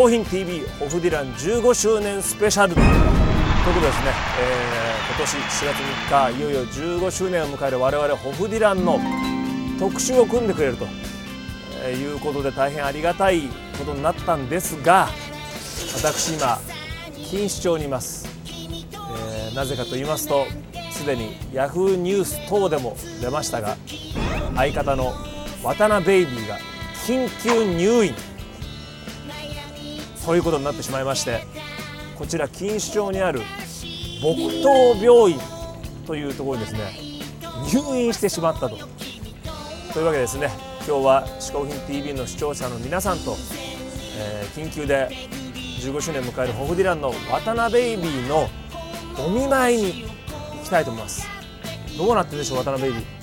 嗜好品 TV ホフディラン15周年スペシャル。ということですね、えー、今年4月3日いよいよ15周年を迎える我々ホフディランの特集を組んでくれるということで大変ありがたいことになったんですが私今錦糸町にいます、えー、なぜかと言いますとすでに Yahoo ニュース等でも出ましたが相方の渡辺ベイビーが緊急入院。そういうことになってしまいましてこちら錦糸町にある木刀病院というところにですね入院してしまったと。というわけですね今日は「嗜好品 TV」の視聴者の皆さんと、えー、緊急で15周年迎えるホフディランの渡辺ベイビーのお見舞いに行きたいと思います。どうなってるでしょう渡辺ベイビ。ー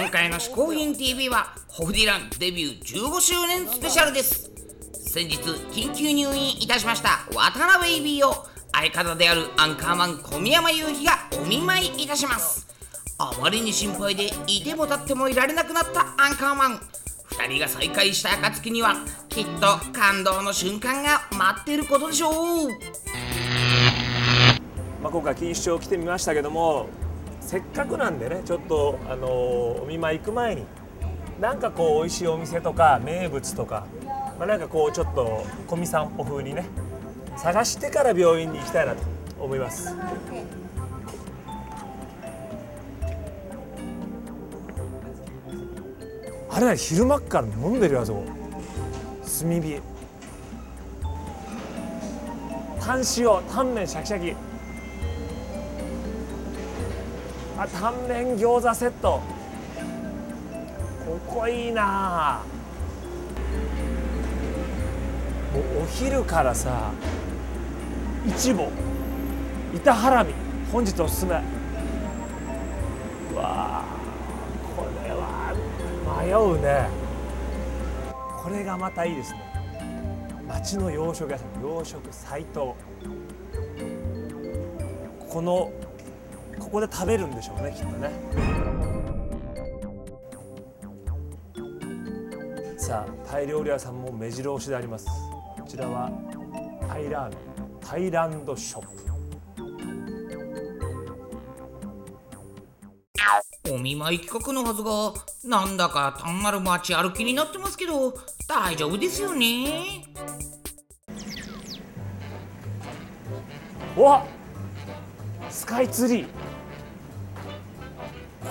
今回の「嗜好品 TV は」ホフディランデビュー15周年スペシャルです。先日緊急入院いたしました渡辺ベイビーを相方であるアンカーマン小宮山雄飛がお見舞いいたします。あまりに心配でいても立ってもいられなくなったアンカーマン。2人が再会した暁にはきっと感動の瞬間が待っていることでしょう、まあ、今回錦糸町来てみましたけどもせっかくなんでねちょっとあのお見舞い行く前になんかこう美味しいお店とか名物とか、まあ、なんかこうちょっと小見散歩風にね探してから病院に行きたいなと思います。あれ昼間から飲んでるよあそこ。炭火。タン塩タンメンシャキシャキ。あタンメン餃子セット。ここいいな。もうお昼からさいちぼ板ハラミ本日おすすめ。うわこれは迷うね。これがまたいいですね。町の洋食屋さん洋食斎藤このここで食べるんでしょうねきっとね。さあタイ料理屋さんも目白押しであります。こちらはタイラーメンタイランドショップ。お見舞い企画のはずがなんだか単なる街歩きになってますけど大丈夫ですよね？わスカイツリー。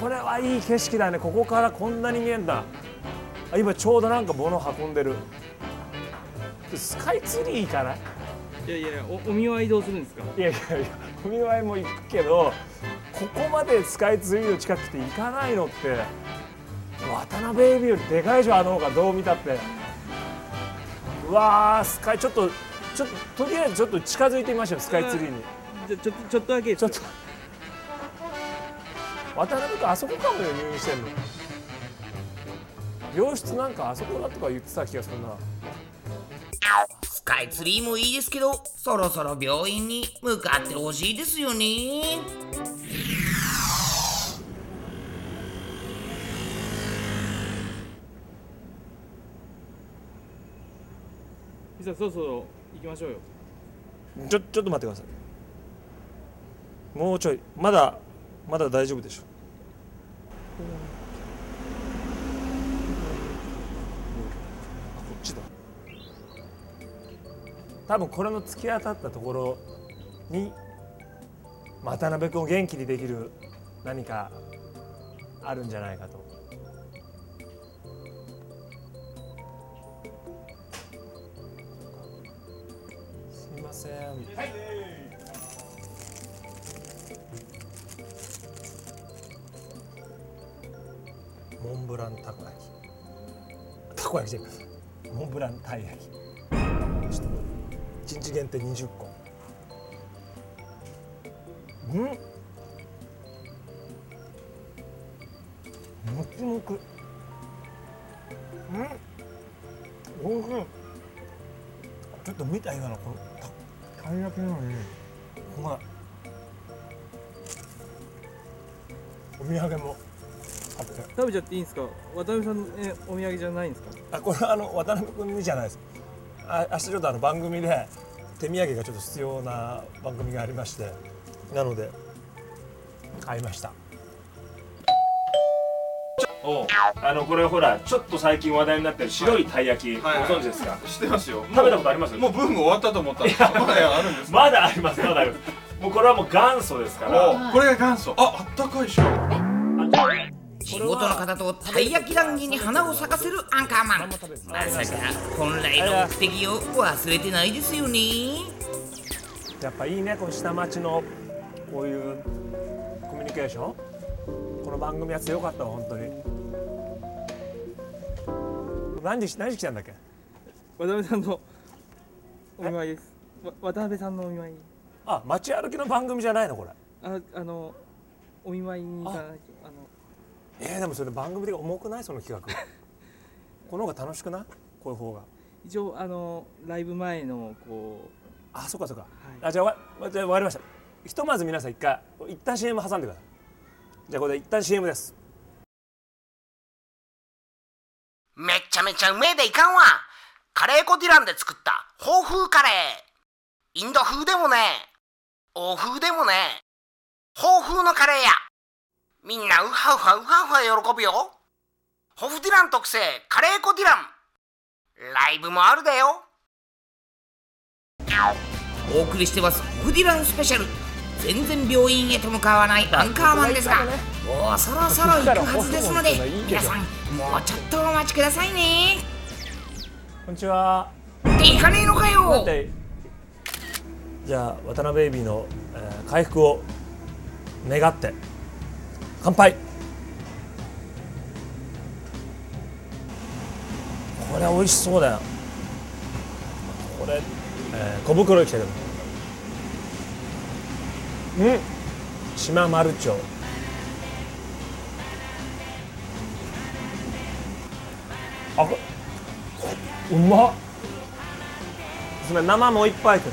これはいい景色だね。ここからこんなに見えんだ今ちょうどなんか物運んでる。スカイツリーかない？やいやおお見舞いどうするんですか？いやいやいやお見舞いも行くけどここまでスカイツリーの近くて行かないのって渡辺エビよりでかいでしょあの方がどう見たって。うわースカイちょっとちょっととりあえずちょっと近づいてみましょうスカイツリーに。じゃちょっとちょっとだけちょっと。渡辺君あそこかもよ入院してんの病室なんかあそこだとか言ってた気がするな。スカイツリーもいいですけどそろそろ病院に向かってほしいですよね。さそろそろ行きましょうよ。ちょちょっと待ってください。もうちょい。まだまだ大丈夫でしょ。こっ多分これの突き当たったところに渡辺君を元気にできる何かあるんじゃないかと。すいません、モンブランたこ焼き。たこ焼きじゃない。モンブランたい焼き。ちょっと一日限定20個。うん？もちもく。うん？おいしい。ちょっと見た今のこのたたい焼きなのに。うまいお土産も。食べちゃっていいんですか？渡辺さんえお土産じゃないんですか？あこれはあの渡辺君にじゃないですあ明日ちょっとあの番組で手土産がちょっと必要な番組がありましてなので買いました。おあのこれほらちょっと最近話題になってる白いたい焼き、はい。はい。ご存知ですか？知ってますよ。食べたことあります？もうブーム終わったと思ったんです。けどまだあるんですか？まだあります。まだあります。もうこれはもう元祖ですから。おこれが元祖。ああったかいしょ仕事の方とたい焼き談義に花を咲かせるアンカーマン。まさか本来の目的を忘れてないですよね。やっぱいいねこの下町のこういうコミュニケーション。この番組やってよかったわ本当に。何時何時来たんだっけ？渡辺さんのお見舞いです。わ渡辺さんのお見舞い。あ街歩きの番組じゃないのこれ。ああのお見舞いに行かあのえー、でもそれ番組で重くない？その企画。この方が楽しくない？こういう方が。一応あのライブ前のこあそうかそうか、はい。あじゃあわじゃあ分かりました。ひとまず皆さん一回一旦 CM 挟んでください。じゃあこれで一旦 CM です。めっちゃめちゃうめえでいかんわ。カレー粉ディランで作った。欧風カレー。インド風でもね欧風でもね欧風のカレーやみんなウハウハウハウハ喜ぶよ。ホフディラン特製カレー粉ディラン。ライブもあるだよ。お送りしてますホフディランスペシャル。全然病院へと向かわないアンカーマンですが。もうそろそろ行くはずですので皆さんもうちょっとお待ちくださいね。こんにちは。っていかねえのかよ。じゃあ渡辺ベイビーの、えー回復を願って乾杯。これ美味しそうだよ。これ、えー小袋に来てる。うん。島丸町。あこうまっ。すみません生もう一杯く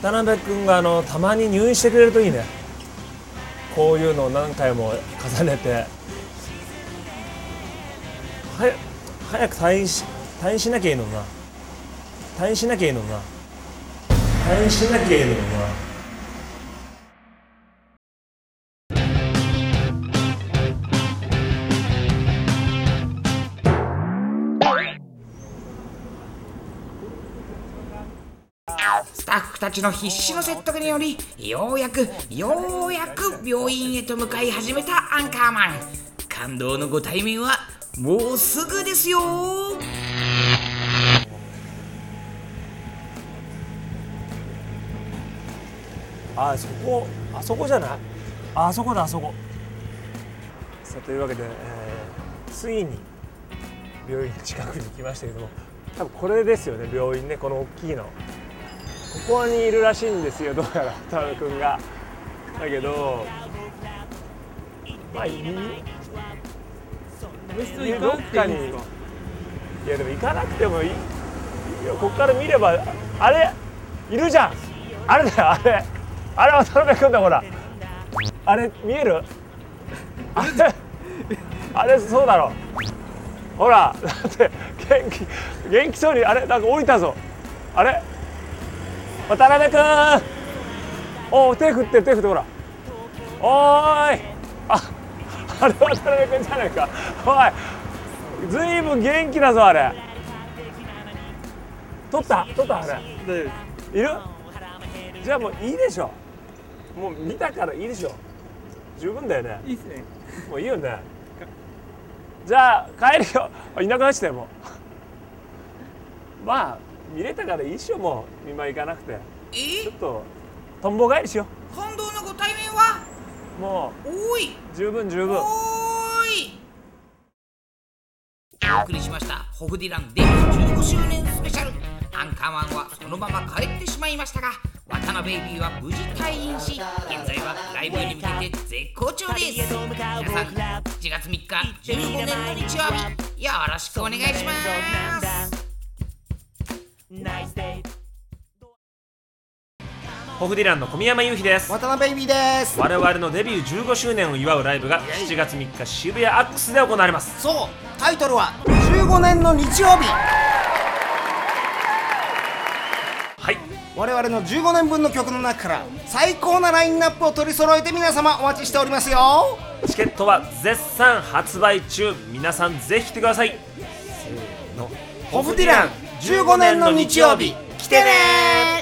渡辺君があのたまに入院してくれるといいね。こういうのを何回も重ねて。はや早く退院し退院しなきゃいいのな。退院しなきゃいいのにな。退院しなきゃいいのにな。たちの必死の説得によりようやくようやく病院へと向かい始めたアンカーマン。感動のご対面はもうすぐですよ。あそこ？あそこじゃない？あそこだあそこ。さあというわけで、えーついに病院近くに来ましたけども多分これですよね病院ねこの大きいの。ここにいるらしいんですよどうやら渡辺君が。だけどまあいい？かいやでも行かなくてもいい。よここから見ればあれ？いるじゃん。あれだよあれ。あれ渡辺君だほら。あれ見える？あれ？あれそうだろ。ほらだって元気元気そうにあれ？なんか降りたぞ。あれ？渡辺君おお手振ってる手振ってほら。おーい。ああれ渡辺君じゃないか。おい。ずいぶん元気だぞあれ。取った？取ったあれ。いる？じゃあもういいでしょ。もう見たからいいでしょ。十分だよね。いいっすね。もういいよね。じゃあ帰るよ。あいなくなっちゃったよもう。まあ見れたからいいっしょもう。見舞い行かなくて。ちえょっととんぼ返りしよ感動のご対面は？うもおい。う十分十分。おーい。お送りしましたホフディランデビュー15周年スペシャル。アンカーマンはそのまま帰ってしまいましたが渡辺ベイビーは無事退院し現在はライブに向けて絶好調です。皆さん7月3日15年の日曜日よろしくお願いしますホフディランの小宮山雄飛です。渡辺ベイビーです。我々のデビュー15周年を祝うライブが7月3日渋谷アックスで行われます。そう。タイトルは15年の日曜日。はい。我々の15年分の曲の中から最高なラインナップを取り揃えて皆様お待ちしておりますよ。チケットは絶賛発売中。皆さんぜひ来てください。せーの。ホフディラン15年の日曜日。来てね